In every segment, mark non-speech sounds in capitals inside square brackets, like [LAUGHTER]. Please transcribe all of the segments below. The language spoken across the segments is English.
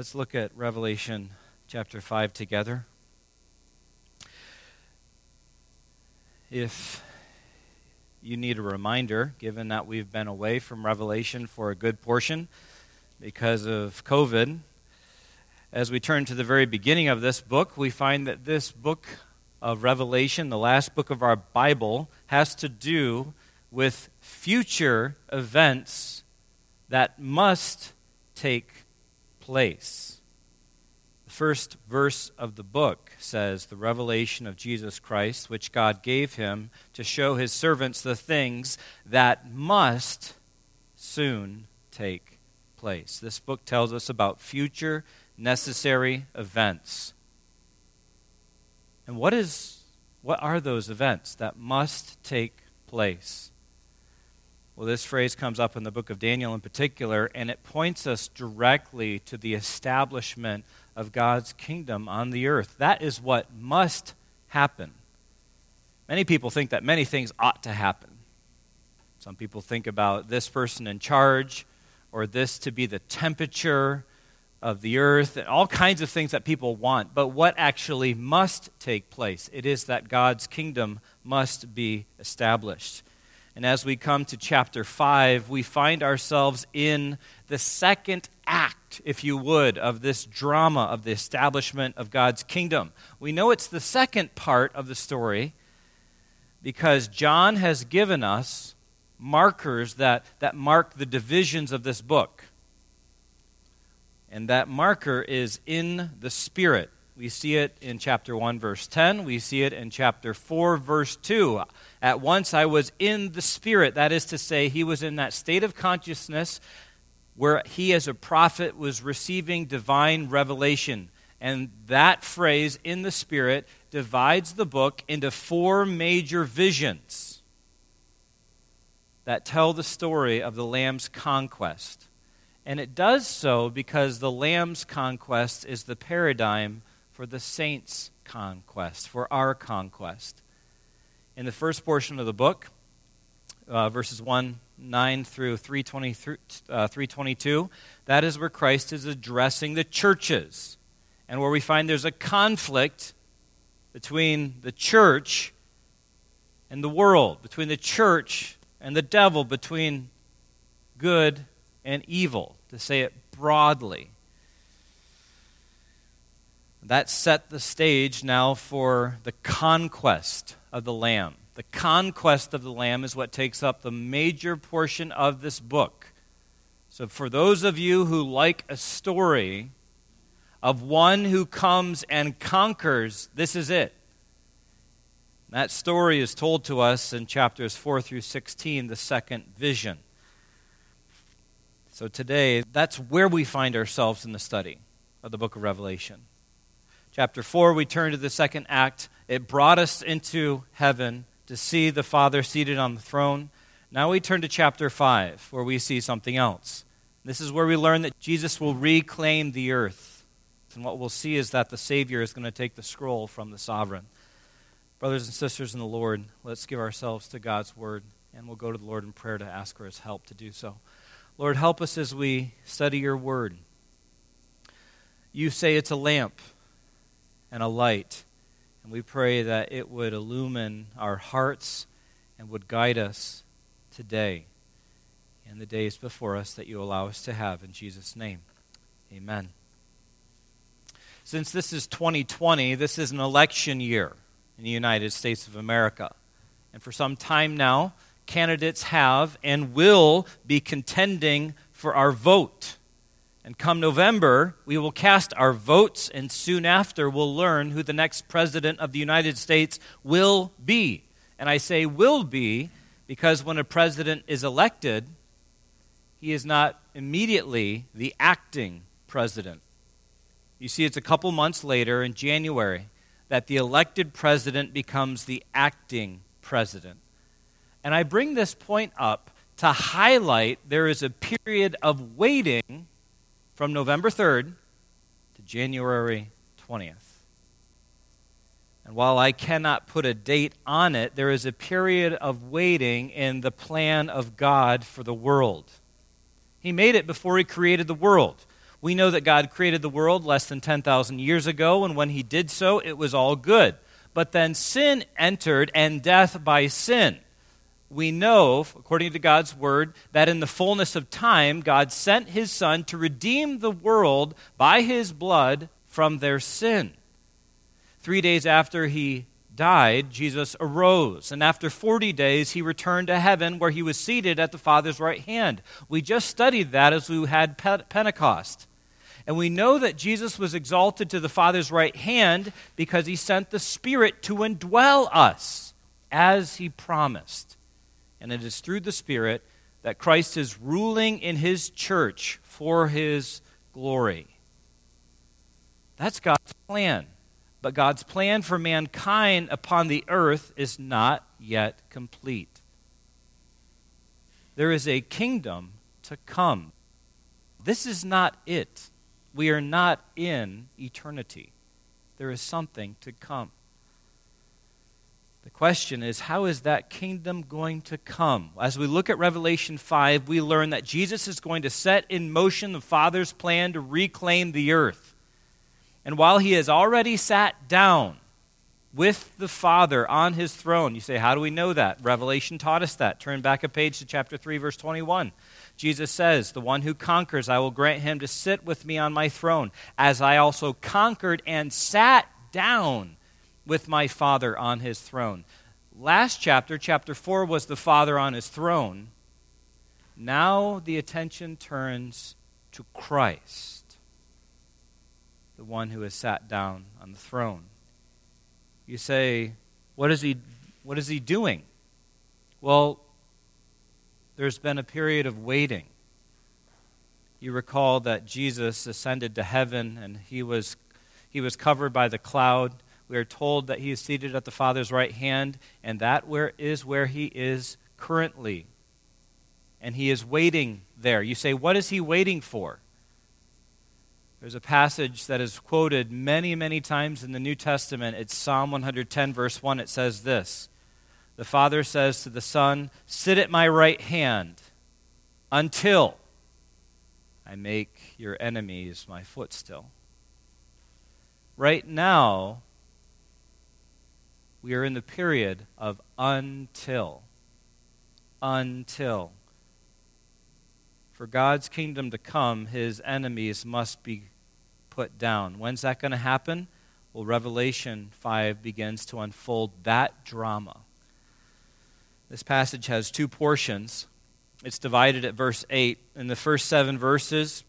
Let's look at Revelation chapter 5 together. If you need a reminder, given that we've been away from Revelation for a good portion because of COVID, as we turn to the very beginning of this book, we find that this book of Revelation, the last book of our Bible, has to do with future events that must take place. The first verse of the book says, The revelation of Jesus Christ, which God gave him to show his servants the things that must soon take place. This book tells us about future necessary events. And what is what are those events that must take place? Well, this phrase comes up in the book of Daniel in particular, and it points us directly to the establishment of God's kingdom on the earth. That is what must happen. Many people think that many things ought to happen. Some people think about this person in charge, or this to be the temperature of the earth, and all kinds of things that people want. But what actually must take place? It is that God's kingdom must be established. And as we come to chapter 5, we find ourselves in the second act, if you would, of this drama of the establishment of God's kingdom. We know it's the second part of the story because John has given us markers that, that mark the divisions of this book. And that marker is in the Spirit. We see it in chapter 1, verse 10. We see it in chapter 4, verse 2. At once I was in the Spirit. That is to say, he was in that state of consciousness where he, as a prophet, was receiving divine revelation. And that phrase, in the Spirit, divides the book into four major visions that tell the story of the Lamb's conquest. And it does so because the Lamb's conquest is the paradigm for the saints' conquest, for our conquest. In the first portion of the book, uh, verses 1 9 through 320, uh, 322, that is where Christ is addressing the churches and where we find there's a conflict between the church and the world, between the church and the devil, between good and evil, to say it broadly. That set the stage now for the conquest of the Lamb. The conquest of the Lamb is what takes up the major portion of this book. So, for those of you who like a story of one who comes and conquers, this is it. That story is told to us in chapters 4 through 16, the second vision. So today, that's where we find ourselves in the study of the book of Revelation. Chapter 4, we turn to the second act. It brought us into heaven to see the Father seated on the throne. Now we turn to chapter 5, where we see something else. This is where we learn that Jesus will reclaim the earth. And what we'll see is that the Savior is going to take the scroll from the sovereign. Brothers and sisters in the Lord, let's give ourselves to God's word, and we'll go to the Lord in prayer to ask for his help to do so. Lord, help us as we study your word. You say it's a lamp and a light and we pray that it would illumine our hearts and would guide us today and the days before us that you allow us to have. In Jesus' name, amen. Since this is 2020, this is an election year in the United States of America. And for some time now, candidates have and will be contending for our vote. And come November, we will cast our votes, and soon after, we'll learn who the next president of the United States will be. And I say will be because when a president is elected, he is not immediately the acting president. You see, it's a couple months later in January that the elected president becomes the acting president. And I bring this point up to highlight there is a period of waiting from November 3rd to January 20th. And while I cannot put a date on it, there is a period of waiting in the plan of God for the world. He made it before He created the world. We know that God created the world less than 10,000 years ago, and when he did so, it was all good. But then sin entered, and death by sin. We know, according to God's word, that in the fullness of time, God sent his Son to redeem the world by his blood from their sin. Three days after he died, Jesus arose, and after 40 days, he returned to heaven where he was seated at the Father's right hand. We just studied that as we had Pentecost. And we know that Jesus was exalted to the Father's right hand because he sent the Spirit to indwell us as he promised. And it is through the Spirit that Christ is ruling in his church for his glory. That's God's plan. But God's plan for mankind upon the earth is not yet complete. There is a kingdom to come. This is not it. We are not in eternity. There is something to come. The question is, how is that kingdom going to come? As we look at Revelation 5, we learn that Jesus is going to set in motion the Father's plan to reclaim the earth. And while he has already sat down with the Father on his throne, you say, How do we know that? Revelation taught us that. Turn back a page to chapter 3, verse 21. Jesus says, The one who conquers, I will grant him to sit with me on my throne, as I also conquered and sat down with my Father on his throne. Last chapter, chapter 4, was the Father on his throne. Now the attention turns to Christ the one who has sat down on the throne. You say, what is he, what is he doing? Well, there's been a period of waiting. You recall that Jesus ascended to heaven and he was, he was covered by the cloud. We are told that he is seated at the Father's right hand, and that where is where he is currently. And he is waiting there. You say, what is he waiting for? There's a passage that is quoted many, many times in the New Testament. It's Psalm 110, verse 1. It says this The Father says to the Son, Sit at my right hand until I make your enemies my footstool. Right now, we are in the period of until. Until. For God's kingdom to come, his enemies must be put down. When's that going to happen? Well, Revelation 5 begins to unfold that drama. This passage has two portions. It's divided at verse 8. In the first seven verses,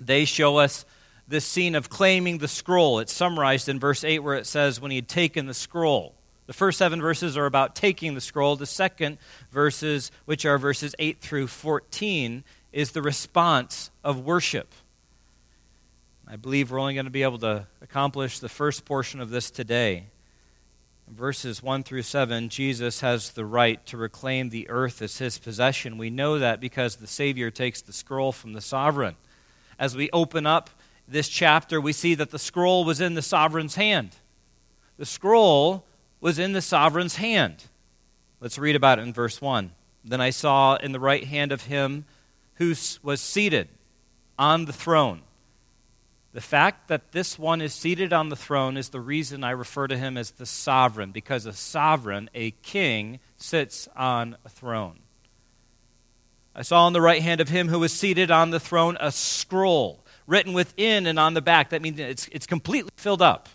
they show us this scene of claiming the scroll. It's summarized in verse 8 where it says, when he had taken the scroll. The first seven verses are about taking the scroll. The second verses, which are verses 8 through 14, is the response of worship. I believe we're only going to be able to accomplish the first portion of this today. Verses 1 through 7, Jesus has the right to reclaim the earth as his possession. We know that because the Savior takes the scroll from the sovereign. As we open up this chapter, we see that the scroll was in the sovereign's hand. The scroll was in the sovereign's hand. Let's read about it in verse 1. Then I saw in the right hand of him who was seated on the throne. The fact that this one is seated on the throne is the reason I refer to him as the sovereign, because a sovereign, a king, sits on a throne. I saw on the right hand of him who was seated on the throne a scroll written within and on the back. That means it's, it's completely filled up,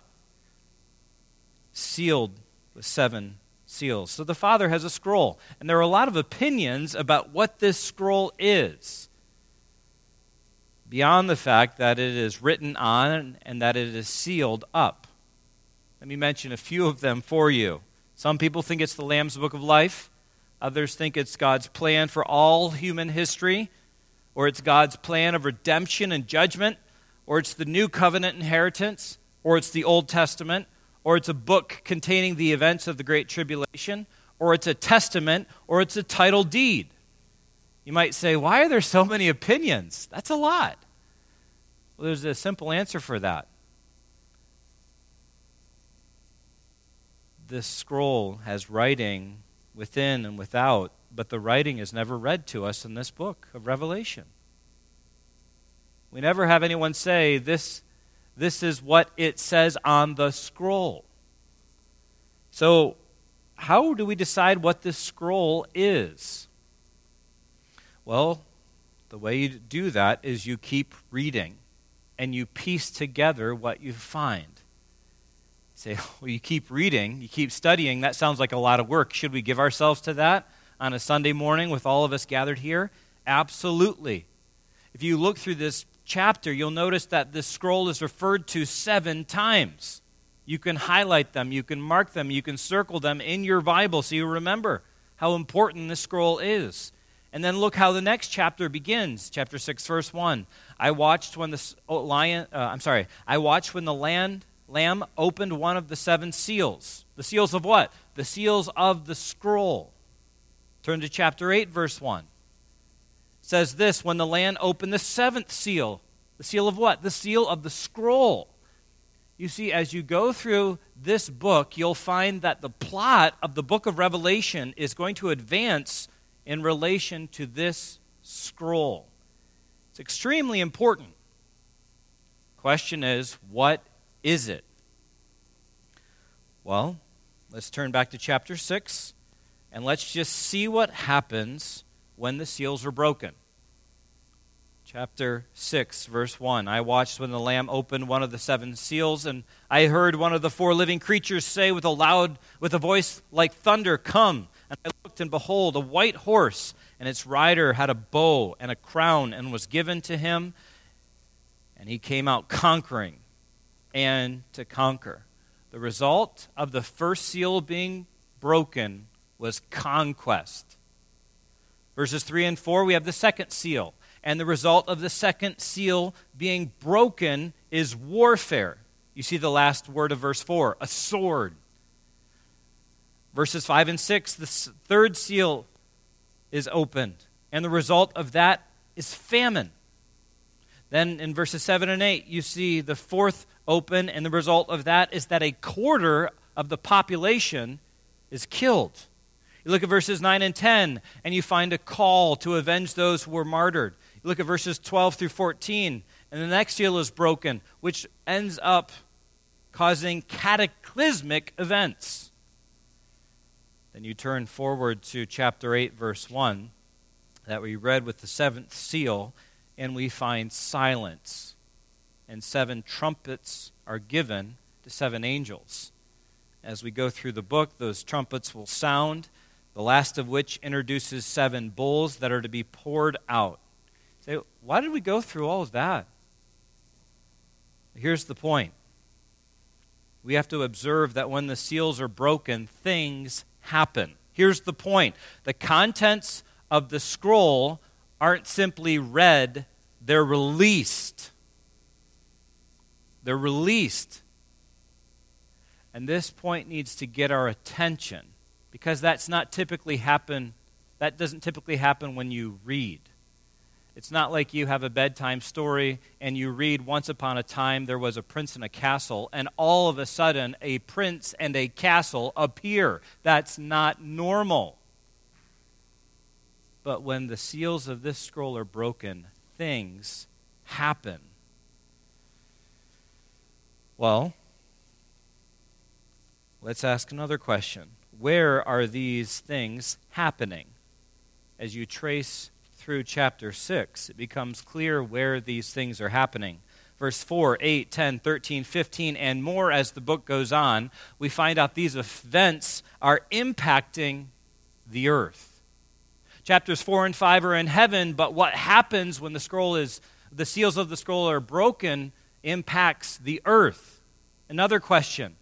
sealed with seven seals. So the Father has a scroll. And there are a lot of opinions about what this scroll is, beyond the fact that it is written on and that it is sealed up. Let me mention a few of them for you. Some people think it's the Lamb's Book of Life. Others think it's God's plan for all human history, or it's God's plan of redemption and judgment, or it's the New Covenant inheritance, or it's the Old Testament, or it's a book containing the events of the Great Tribulation, or it's a testament, or it's a title deed. You might say, why are there so many opinions? That's a lot. Well, there's a simple answer for that. This scroll has writing within and without, but the writing is never read to us in this book of Revelation. We never have anyone say, this, this is what it says on the scroll. So, how do we decide what this scroll is? Well, the way you do that is you keep reading and you piece together what you find. Say, [LAUGHS] well, you keep reading, you keep studying. That sounds like a lot of work. Should we give ourselves to that on a Sunday morning with all of us gathered here? Absolutely. If you look through this chapter, you'll notice that this scroll is referred to seven times. You can highlight them, you can mark them, you can circle them in your Bible so you remember how important this scroll is. And then look how the next chapter begins, chapter 6 verse 1. I watched when the oh, lion uh, I'm sorry, I watched when the land lamb opened one of the seven seals. The seals of what? The seals of the scroll. Turn to chapter 8 verse 1. It says this, when the lamb opened the seventh seal. The seal of what? The seal of the scroll. You see, as you go through this book, you'll find that the plot of the book of Revelation is going to advance in relation to this scroll. It's extremely important. Question is, what is it? Well, let's turn back to chapter 6 and let's just see what happens when the seals are broken. Chapter 6, verse 1. I watched when the Lamb opened one of the seven seals, and I heard one of the four living creatures say with a loud, with a voice like thunder, Come. And I looked, and behold, a white horse, and its rider had a bow and a crown, and was given to him. And he came out conquering and to conquer. The result of the first seal being broken was conquest. Verses 3 and 4, we have the second seal. And the result of the second seal being broken is warfare. You see the last word of verse 4 a sword. Verses 5 and 6, the third seal is opened, and the result of that is famine. Then in verses 7 and 8, you see the fourth open, and the result of that is that a quarter of the population is killed. You look at verses 9 and 10, and you find a call to avenge those who were martyred. You look at verses 12 through 14, and the next seal is broken, which ends up causing cataclysmic events. Then you turn forward to chapter 8, verse 1, that we read with the seventh seal, and we find silence. And seven trumpets are given to seven angels. As we go through the book, those trumpets will sound, the last of which introduces seven bowls that are to be poured out. Say, why did we go through all of that? Here's the point. We have to observe that when the seals are broken, things happen. Here's the point the contents of the scroll aren't simply read, they're released. They're released. And this point needs to get our attention because that's not typically happen that doesn't typically happen when you read. It's not like you have a bedtime story and you read Once Upon a Time there was a prince in a castle, and all of a sudden a prince and a castle appear. That's not normal. But when the seals of this scroll are broken, things happen. Well, let's ask another question. Where are these things happening? As you trace through chapter 6, it becomes clear where these things are happening. Verse 4, 8, 10, 13, 15, and more as the book goes on, we find out these events are impacting the earth. Chapters 4 and 5 are in heaven, but what happens when the scroll is the seals of the scroll are broken impacts the earth. Another question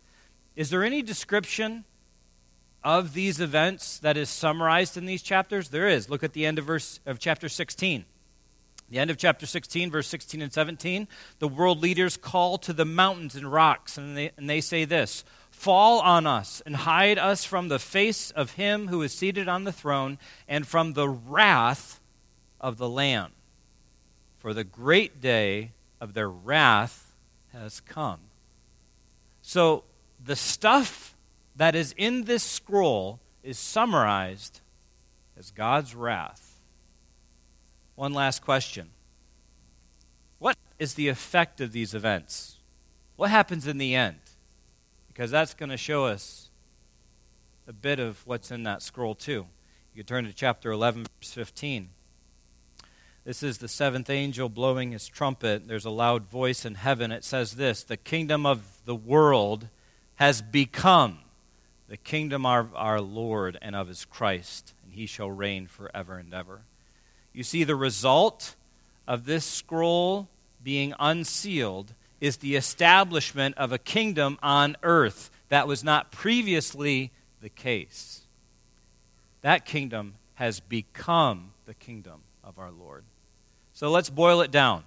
Is there any description of these events that is summarized in these chapters? There is. Look at the end of verse of chapter 16. The end of chapter 16, verse 16 and 17, the world leaders call to the mountains and rocks, and they, and they say this Fall on us and hide us from the face of him who is seated on the throne and from the wrath of the Lamb. For the great day of their wrath has come. So the stuff that is in this scroll is summarized as God's wrath. One last question What is the effect of these events? What happens in the end? Because that's going to show us a bit of what's in that scroll, too. You can turn to chapter 11, verse 15. This is the seventh angel blowing his trumpet. There's a loud voice in heaven. It says this The kingdom of the world has become the kingdom of our Lord and of his Christ, and he shall reign forever and ever. You see, the result of this scroll being unsealed is the establishment of a kingdom on earth that was not previously the case. That kingdom has become the kingdom of our Lord. So let's boil it down.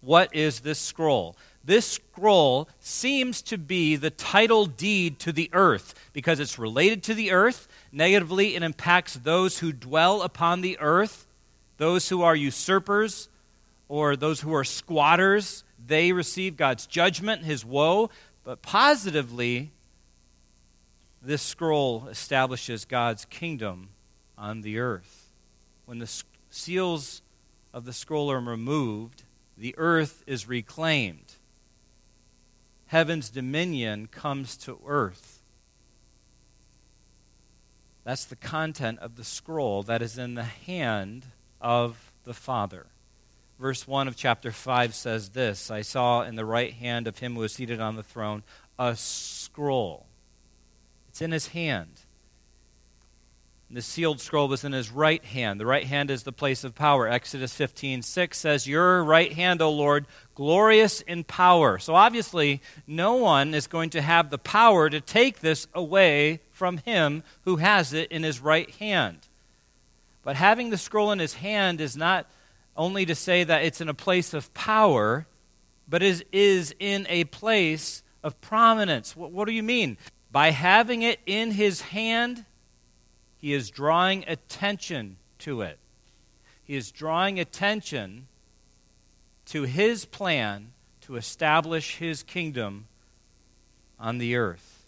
What is this scroll? This scroll seems to be the title deed to the earth because it's related to the earth. Negatively, it impacts those who dwell upon the earth, those who are usurpers, or those who are squatters, they receive God's judgment, his woe. But positively, this scroll establishes God's kingdom on the earth. When the seals of the scroll are removed, the earth is reclaimed. Heaven's dominion comes to earth. That's the content of the scroll that is in the hand of the Father verse 1 of chapter 5 says this I saw in the right hand of him who was seated on the throne a scroll. It's in his hand. And the sealed scroll was in his right hand. The right hand is the place of power. Exodus 15 6 says, Your right hand, O Lord, glorious in power. So obviously, no one is going to have the power to take this away from him who has it in his right hand. But having the scroll in his hand is not only to say that it's in a place of power, but is, is in a place of prominence. What, what do you mean? By having it in his hand, he is drawing attention to it. He is drawing attention to his plan to establish his kingdom on the earth.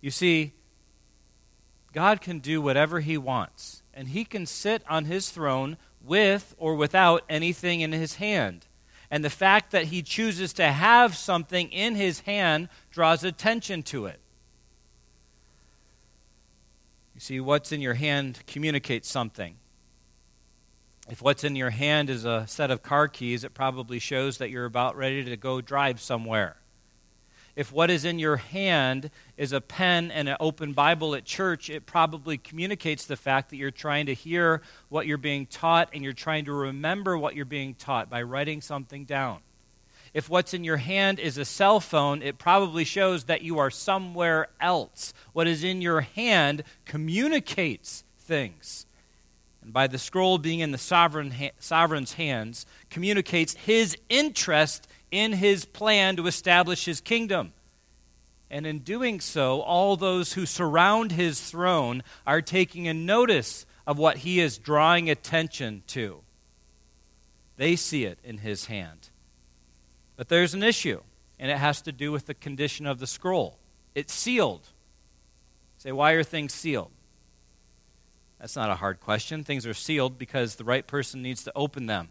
You see, God can do whatever he wants, and he can sit on his throne with or without anything in his hand. And the fact that he chooses to have something in his hand draws attention to it. You see, what's in your hand communicates something. If what's in your hand is a set of car keys, it probably shows that you're about ready to go drive somewhere if what is in your hand is a pen and an open Bible at church, it probably communicates the fact that you're trying to hear what you're being taught and you're trying to remember what you're being taught by writing something down. If what's in your hand is a cell phone, it probably shows that you are somewhere else. What is in your hand communicates things. And by the scroll being in the sovereign ha- sovereign's hands, communicates his interest in his plan to establish his kingdom. And in doing so, all those who surround his throne are taking a notice of what he is drawing attention to. They see it in his hand. But there's an issue, and it has to do with the condition of the scroll. It's sealed. say, why are things sealed? That's not a hard question. Things are sealed because the right person needs to open them.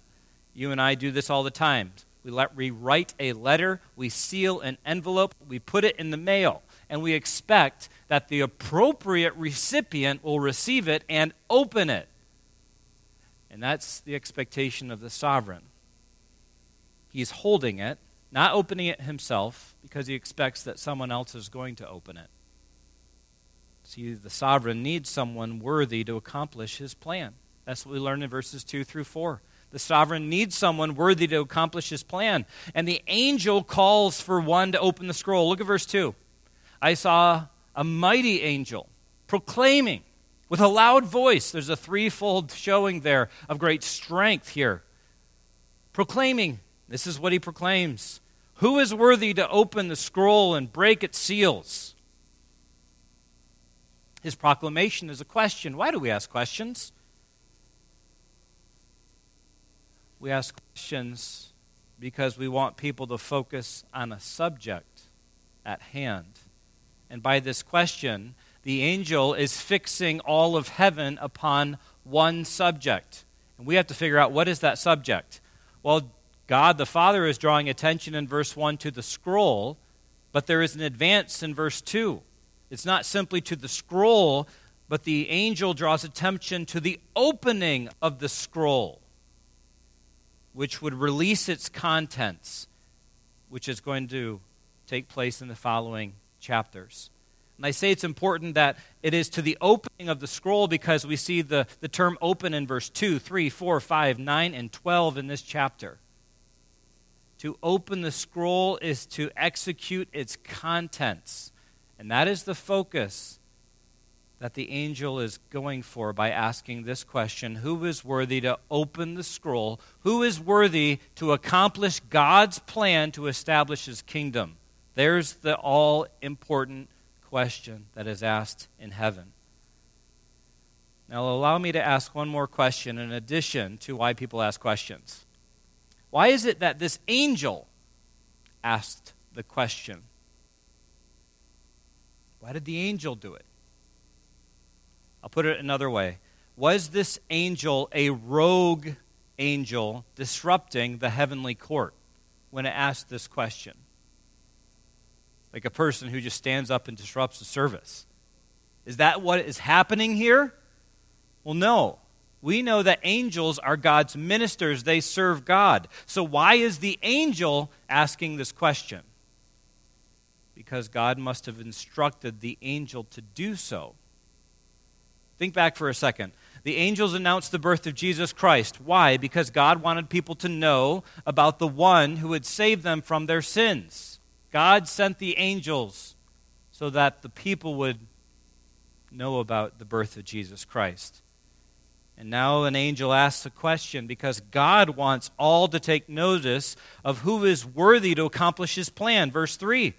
You and I do this all the time. We, let, we write a letter, we seal an envelope, we put it in the mail, and we expect that the appropriate recipient will receive it and open it. And that's the expectation of the sovereign. He's holding it, not opening it himself, because he expects that someone else is going to open it. See, the sovereign needs someone worthy to accomplish his plan. That's what we learn in verses 2 through 4. The sovereign needs someone worthy to accomplish his plan. And the angel calls for one to open the scroll. Look at verse 2. I saw a mighty angel proclaiming with a loud voice. There's a threefold showing there of great strength here. Proclaiming, this is what he proclaims Who is worthy to open the scroll and break its seals? His proclamation is a question. Why do we ask questions? We ask questions because we want people to focus on a subject at hand. And by this question, the angel is fixing all of heaven upon one subject. And we have to figure out what is that subject? Well, God the Father is drawing attention in verse 1 to the scroll, but there is an advance in verse 2. It's not simply to the scroll, but the angel draws attention to the opening of the scroll, which would release its contents, which is going to take place in the following chapters. And I say it's important that it is to the opening of the scroll because we see the, the term open in verse 2, 3, 4, 5, 9, and 12 in this chapter. To open the scroll is to execute its contents. And that is the focus that the angel is going for by asking this question Who is worthy to open the scroll? Who is worthy to accomplish God's plan to establish his kingdom? There's the all important question that is asked in heaven. Now, allow me to ask one more question in addition to why people ask questions. Why is it that this angel asked the question? Why did the angel do it? I'll put it another way. Was this angel a rogue angel disrupting the heavenly court when it asked this question? Like a person who just stands up and disrupts the service. Is that what is happening here? Well, no. We know that angels are God's ministers, they serve God. So, why is the angel asking this question? Because God must have instructed the angel to do so. Think back for a second. The angels announced the birth of Jesus Christ. Why? Because God wanted people to know about the one who would save them from their sins. God sent the angels so that the people would know about the birth of Jesus Christ. And now an angel asks a question because God wants all to take notice of who is worthy to accomplish his plan. Verse 3.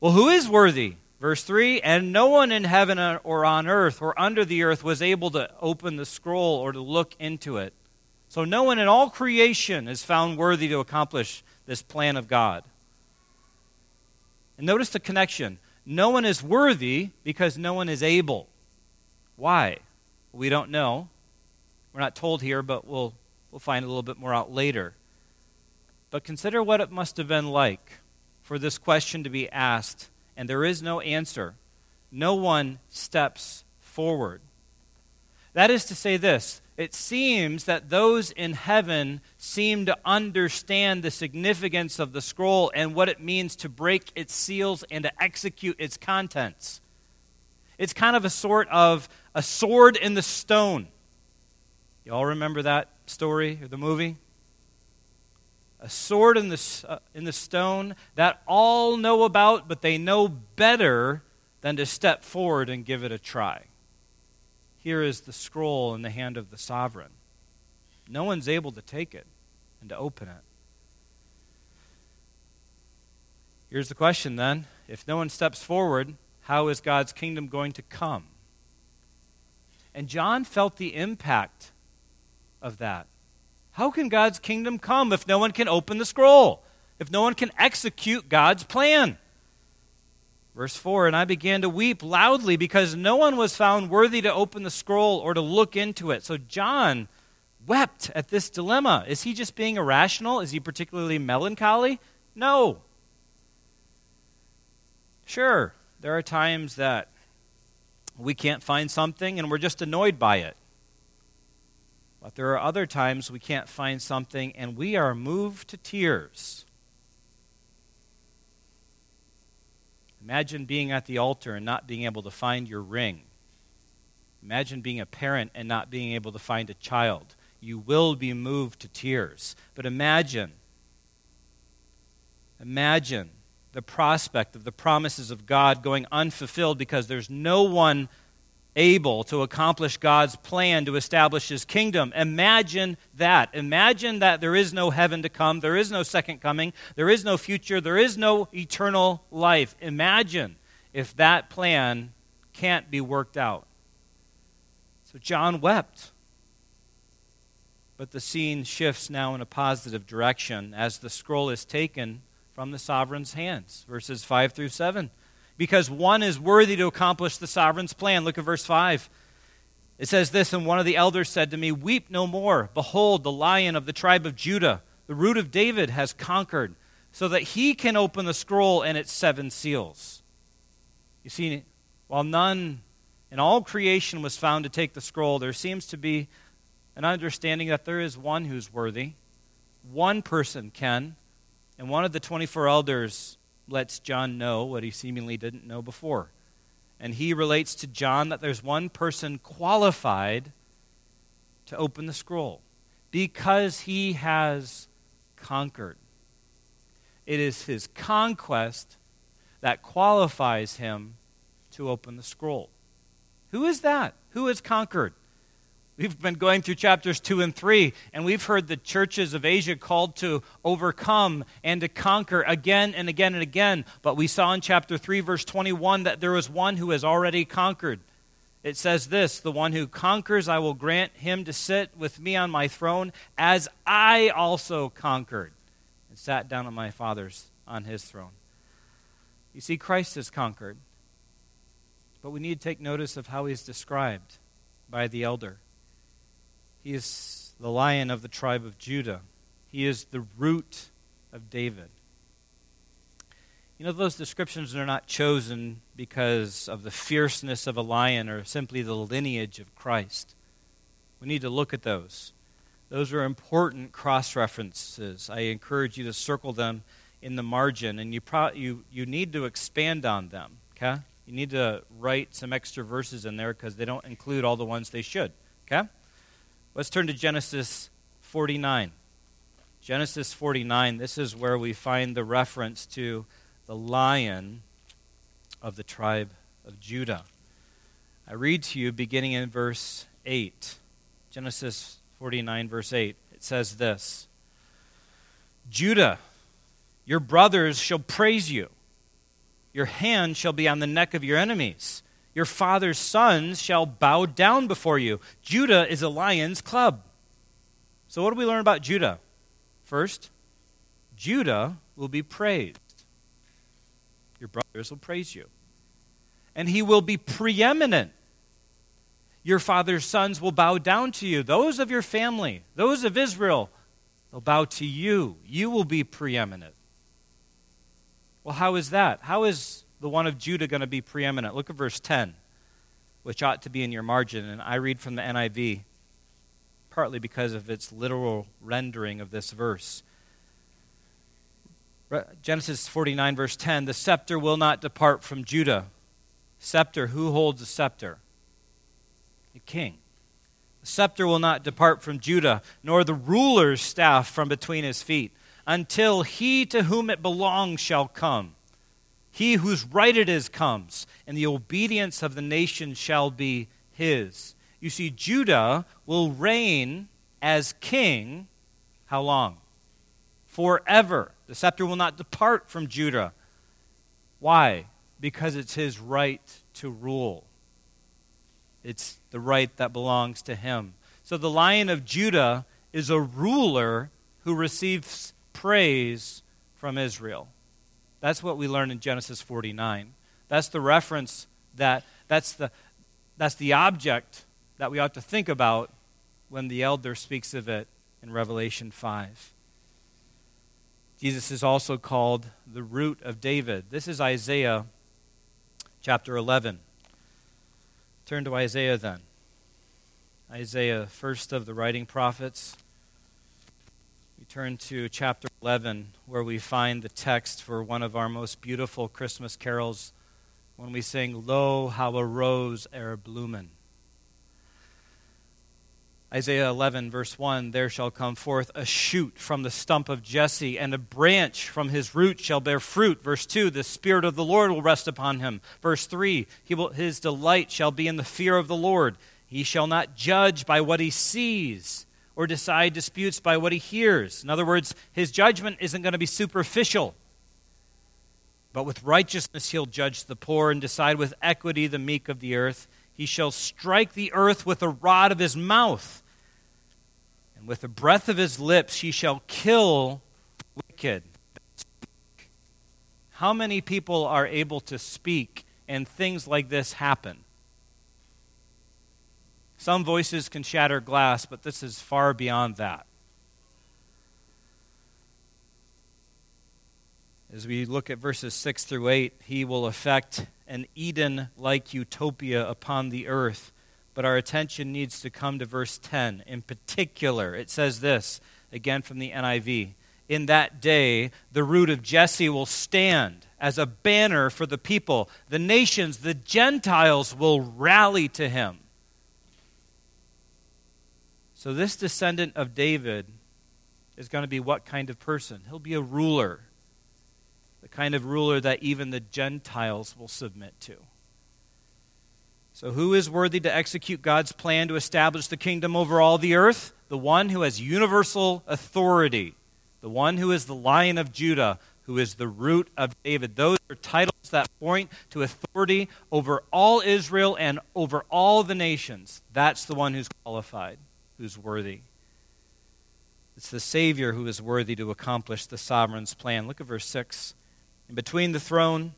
Well, who is worthy? Verse 3 And no one in heaven or on earth or under the earth was able to open the scroll or to look into it. So no one in all creation is found worthy to accomplish this plan of God. And notice the connection. No one is worthy because no one is able. Why? We don't know. We're not told here, but we'll, we'll find a little bit more out later. But consider what it must have been like for this question to be asked, and there is no answer. No one steps forward. That is to say, this it seems that those in heaven seem to understand the significance of the scroll and what it means to break its seals and to execute its contents. It's kind of a sort of a sword in the stone. You all remember that story or the movie? A sword in the, uh, in the stone that all know about, but they know better than to step forward and give it a try. Here is the scroll in the hand of the sovereign. No one's able to take it and to open it. Here's the question then if no one steps forward, how is God's kingdom going to come? And John felt the impact of that. How can God's kingdom come if no one can open the scroll? If no one can execute God's plan? Verse 4 And I began to weep loudly because no one was found worthy to open the scroll or to look into it. So John wept at this dilemma. Is he just being irrational? Is he particularly melancholy? No. Sure, there are times that we can't find something and we're just annoyed by it. But there are other times we can't find something and we are moved to tears. Imagine being at the altar and not being able to find your ring. Imagine being a parent and not being able to find a child. You will be moved to tears. But imagine, imagine the prospect of the promises of God going unfulfilled because there's no one able to accomplish God's plan to establish his kingdom. Imagine that. Imagine that there is no heaven to come, there is no second coming, there is no future, there is no eternal life. Imagine if that plan can't be worked out. So John wept. But the scene shifts now in a positive direction as the scroll is taken from the sovereign's hands. Verses 5 through 7 because one is worthy to accomplish the sovereign's plan. Look at verse 5. It says this And one of the elders said to me, Weep no more. Behold, the lion of the tribe of Judah, the root of David, has conquered so that he can open the scroll and its seven seals. You see, while none in all creation was found to take the scroll, there seems to be an understanding that there is one who's worthy. One person can, and one of the 24 elders lets John know what he seemingly didn't know before. And he relates to John that there's one person qualified to open the scroll because he has conquered. It is his conquest that qualifies him to open the scroll. Who is that? Who has conquered? We've been going through chapters 2 and 3, and we've heard the churches of Asia called to overcome and to conquer again and again and again. But we saw in chapter 3, verse 21, that there was one who has already conquered. It says this The one who conquers, I will grant him to sit with me on my throne, as I also conquered and sat down on my Father's on his throne. You see, Christ has conquered. But we need to take notice of how he's described by the elder. He is the lion of the tribe of Judah. He is the root of David. You know, those descriptions are not chosen because of the fierceness of a lion or simply the lineage of Christ. We need to look at those. Those are important cross references. I encourage you to circle them in the margin, and you, pro- you, you need to expand on them. Okay? You need to write some extra verses in there because they don't include all the ones they should. Okay? Let's turn to Genesis 49. Genesis 49, this is where we find the reference to the lion of the tribe of Judah. I read to you beginning in verse 8. Genesis 49, verse 8. It says this Judah, your brothers shall praise you. Your hand shall be on the neck of your enemies. Your father's sons shall bow down before you. Judah is a lion's club. So, what do we learn about Judah? First, Judah will be praised. Your brothers will praise you. And he will be preeminent. Your father's sons will bow down to you. Those of your family, those of Israel, they'll bow to you. You will be preeminent. Well, how is that? How is the one of Judah going to be preeminent? Look at verse 10, which ought to be in your margin. And I read from the NIV, partly because of its literal rendering of this verse. Genesis 49, verse 10 The scepter will not depart from Judah. Scepter, who holds the scepter? The king. The scepter will not depart from Judah, nor the ruler's staff from between his feet, until he to whom it belongs shall come he whose right it is comes, and the obedience of the nation shall be his. You see, Judah will reign as king how long? Forever. The scepter will not depart from Judah. Why? Because it's his right to rule. It's the right that belongs to him. So the lion of Judah is a ruler who receives praise from Israel. That's what we learn in Genesis 49. That's the reference that that's the that's the object that we ought to think about when the elder speaks of it in Revelation 5. Jesus is also called the root of David. This is Isaiah chapter 11. Turn to Isaiah then. Isaiah, first of the writing prophets. Turn to chapter 11, where we find the text for one of our most beautiful Christmas carols when we sing, Lo, how a rose ere bloomin'. Isaiah 11, verse 1 There shall come forth a shoot from the stump of Jesse, and a branch from his root shall bear fruit. Verse 2 The Spirit of the Lord will rest upon him. Verse 3 will, His delight shall be in the fear of the Lord. He shall not judge by what he sees or decide disputes by what he hears. In other words, his judgment isn't going to be superficial. But with righteousness he'll judge the poor and decide with equity the meek of the earth. He shall strike the earth with the rod of his mouth, and with the breath of his lips he shall kill wicked. How many people are able to speak and things like this happen? Some voices can shatter glass, but this is far beyond that. As we look at verses 6 through 8, he will effect an Eden like utopia upon the earth. But our attention needs to come to verse 10. In particular, it says this, again from the NIV In that day, the root of Jesse will stand as a banner for the people. The nations, the Gentiles, will rally to him. So, this descendant of David is going to be what kind of person? He'll be a ruler the kind of ruler that even the Gentiles will submit to. So, who is worthy to execute God's plan to establish the kingdom over all the earth? The one who has universal authority, the one who is the lion of Judah, who is the root of David. Those are titles that point to authority over all Israel and over all the nations. That's the one who's qualified, who's worthy. It's the Savior who is worthy to accomplish the sovereign's plan. Look at verse 6. And between the throne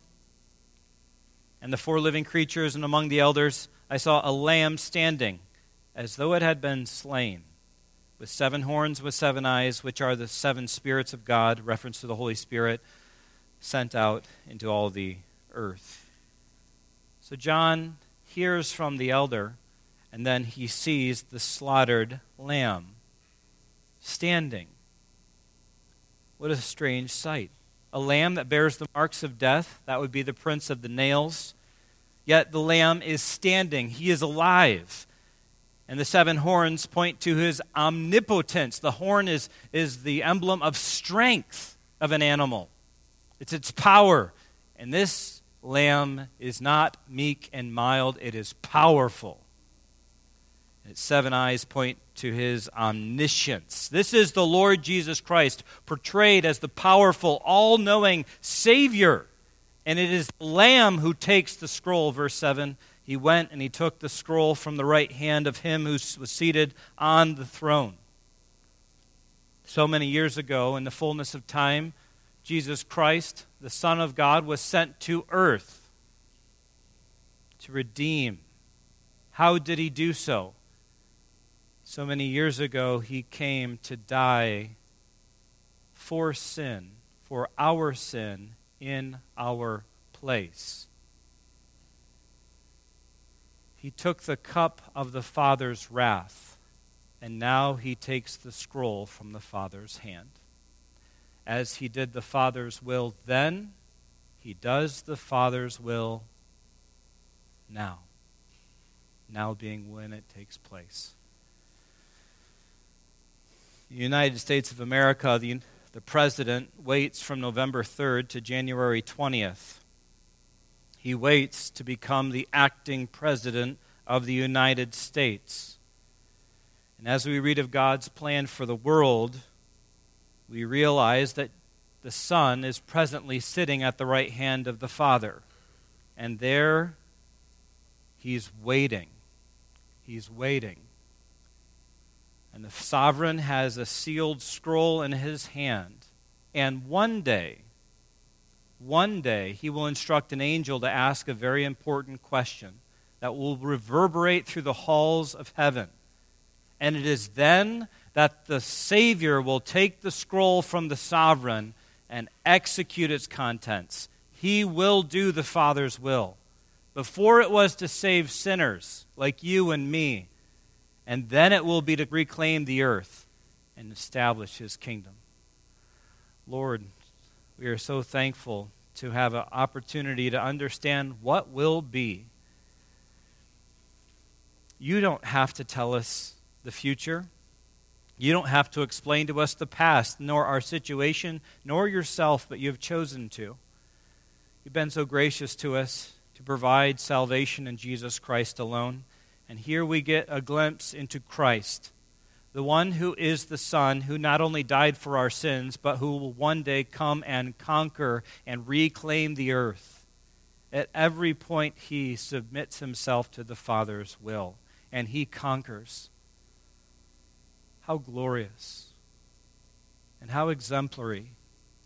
and the four living creatures and among the elders, I saw a lamb standing as though it had been slain, with seven horns, with seven eyes, which are the seven spirits of God, reference to the Holy Spirit, sent out into all the earth. So John hears from the elder, and then he sees the slaughtered lamb standing. What a strange sight a lamb that bears the marks of death. That would be the prints of the nails. Yet the lamb is standing, he is alive. And the seven horns point to his omnipotence. The horn is, is the emblem of strength of an animal, it's its power. And this lamb is not meek and mild, it is powerful. Seven eyes point to his omniscience. This is the Lord Jesus Christ, portrayed as the powerful, all knowing Savior. And it is the Lamb who takes the scroll, verse 7. He went and he took the scroll from the right hand of him who was seated on the throne. So many years ago, in the fullness of time, Jesus Christ, the Son of God, was sent to earth to redeem. How did he do so? So many years ago, he came to die for sin, for our sin, in our place. He took the cup of the Father's wrath, and now he takes the scroll from the Father's hand. As he did the Father's will then, he does the Father's will now. Now being when it takes place the United States of America, the, the president waits from November 3rd to January 20th. He waits to become the acting president of the United States. And as we read of God's plan for the world, we realize that the Son is presently sitting at the right hand of the Father. And there, he's waiting. He's waiting and the sovereign has a sealed scroll in his hand. And one day, one day, he will instruct an angel to ask a very important question that will reverberate through the halls of heaven. And it is then that the Savior will take the scroll from the sovereign and execute its contents. He will do the Father's will. Before it was to save sinners like you and me, and then it will be to reclaim the earth and establish his kingdom. Lord, we are so thankful to have an opportunity to understand what will be. You don't have to tell us the future. You don't have to explain to us the past, nor our situation, nor yourself, but you have chosen to. You've been so gracious to us to provide salvation in Jesus Christ alone. And here we get a glimpse into Christ, the one who is the Son, who not only died for our sins, but who will one day come and conquer and reclaim the earth. At every point, he submits himself to the Father's will, and he conquers. How glorious and how exemplary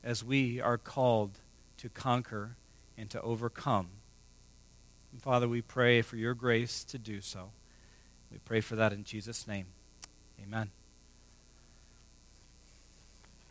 as we are called to conquer and to overcome and Father, we pray for your grace to do so. We pray for that in Jesus' name. Amen.